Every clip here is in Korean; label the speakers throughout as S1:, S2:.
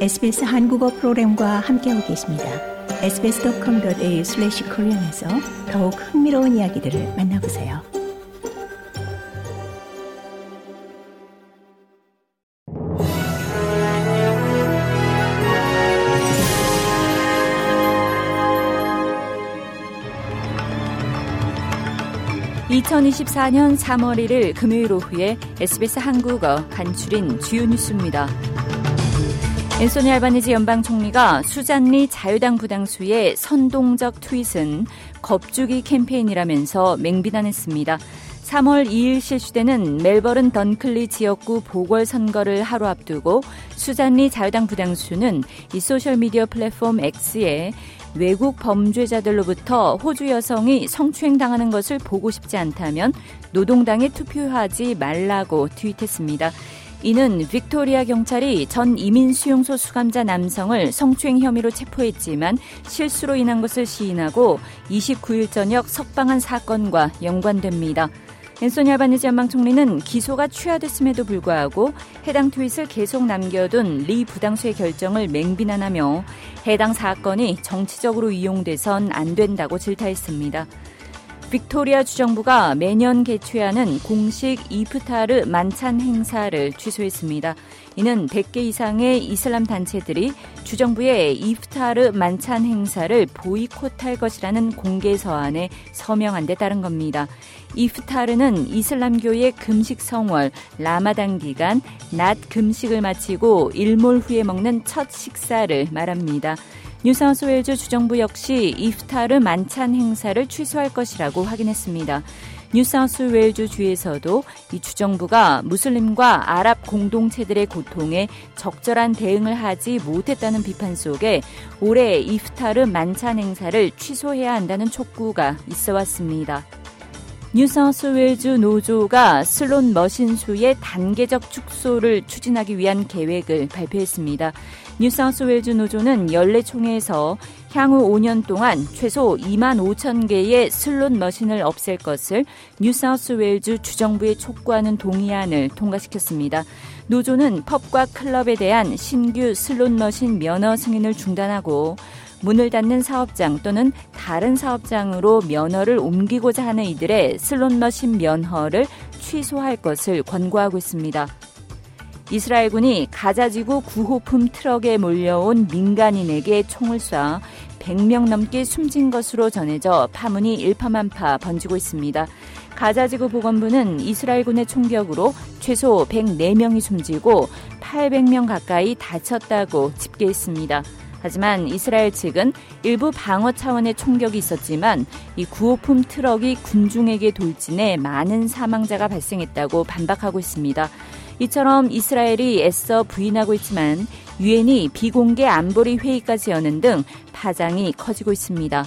S1: SBS 한국어 프로그램과 함께하고 계십니다. sbs.com.au/korean에서 더욱 흥미로운 이야기들을 만나보세요.
S2: (2024년 3월 1일) 금요일 오후에 SBS 한국어 간추린 주요 뉴스입니다. 앤소니 알바니지 연방 총리가 수잔리 자유당 부당수의 선동적 트윗은 겁주기 캠페인이라면서 맹비난했습니다. 3월 2일 실시되는 멜버른 던클리 지역구 보궐선거를 하루 앞두고 수잔리 자유당 부당수는 이 소셜미디어 플랫폼 X에 외국 범죄자들로부터 호주 여성이 성추행당하는 것을 보고 싶지 않다면 노동당에 투표하지 말라고 트윗했습니다. 이는 빅토리아 경찰이 전 이민 수용소 수감자 남성을 성추행 혐의로 체포했지만 실수로 인한 것을 시인하고 29일 저녁 석방한 사건과 연관됩니다. 앤소니 알바니지 연방 총리는 기소가 취하됐음에도 불구하고 해당 트윗을 계속 남겨둔 리 부당수의 결정을 맹비난하며 해당 사건이 정치적으로 이용돼선 안 된다고 질타했습니다. 빅토리아 주정부가 매년 개최하는 공식 이프타르 만찬 행사를 취소했습니다. 이는 100개 이상의 이슬람 단체들이 주정부의 이프타르 만찬 행사를 보이콧할 것이라는 공개 서한에 서명한 데 따른 겁니다. 이프타르는 이슬람교의 금식 성월 라마단 기간 낮 금식을 마치고 일몰 후에 먹는 첫 식사를 말합니다. 뉴사우스웨일즈 주정부 역시 이프타르 만찬 행사를 취소할 것이라고 확인했습니다. 뉴사우스웨일즈 주에서도 이 주정부가 무슬림과 아랍 공동체들의 고통에 적절한 대응을 하지 못했다는 비판 속에 올해 이프타르 만찬 행사를 취소해야 한다는 촉구가 있어 왔습니다. 뉴사우스웨일즈 노조가 슬롯 머신 수의 단계적 축소를 추진하기 위한 계획을 발표했습니다. 뉴사우스웨일즈 노조는 연례 총회에서 향후 5년 동안 최소 2만 5천 개의 슬롯 머신을 없앨 것을 뉴사우스웨일즈 주정부에 촉구하는 동의안을 통과시켰습니다. 노조는 펍과 클럽에 대한 신규 슬롯 머신 면허 승인을 중단하고 문을 닫는 사업장 또는 다른 사업장으로 면허를 옮기고자 하는 이들의 슬롯머신 면허를 취소할 것을 권고하고 있습니다. 이스라엘군이 가자지구 구호품 트럭에 몰려온 민간인에게 총을 쏴 100명 넘게 숨진 것으로 전해져 파문이 일파만파 번지고 있습니다. 가자지구 보건부는 이스라엘군의 총격으로 최소 104명이 숨지고 800명 가까이 다쳤다고 집계했습니다. 하지만 이스라엘 측은 일부 방어 차원의 총격이 있었지만 이 구호품 트럭이 군중에게 돌진해 많은 사망자가 발생했다고 반박하고 있습니다. 이처럼 이스라엘이 애써 부인하고 있지만 유엔이 비공개 안보리 회의까지 여는 등 파장이 커지고 있습니다.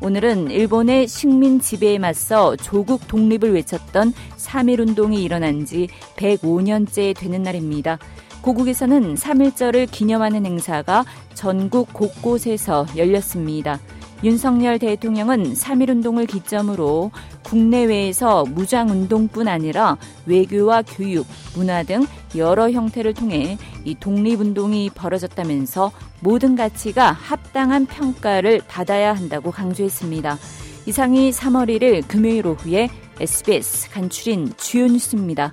S2: 오늘은 일본의 식민 지배에 맞서 조국 독립을 외쳤던 3.1운동이 일어난 지 105년째 되는 날입니다. 고국에서는 3.1절을 기념하는 행사가 전국 곳곳에서 열렸습니다. 윤석열 대통령은 3.1운동을 기점으로 국내외에서 무장운동뿐 아니라 외교와 교육, 문화 등 여러 형태를 통해 이 독립운동이 벌어졌다면서 모든 가치가 합당한 평가를 받아야 한다고 강조했습니다. 이상이 3월 1일 금요일 오후에 SBS 간추린 주요 뉴스입니다.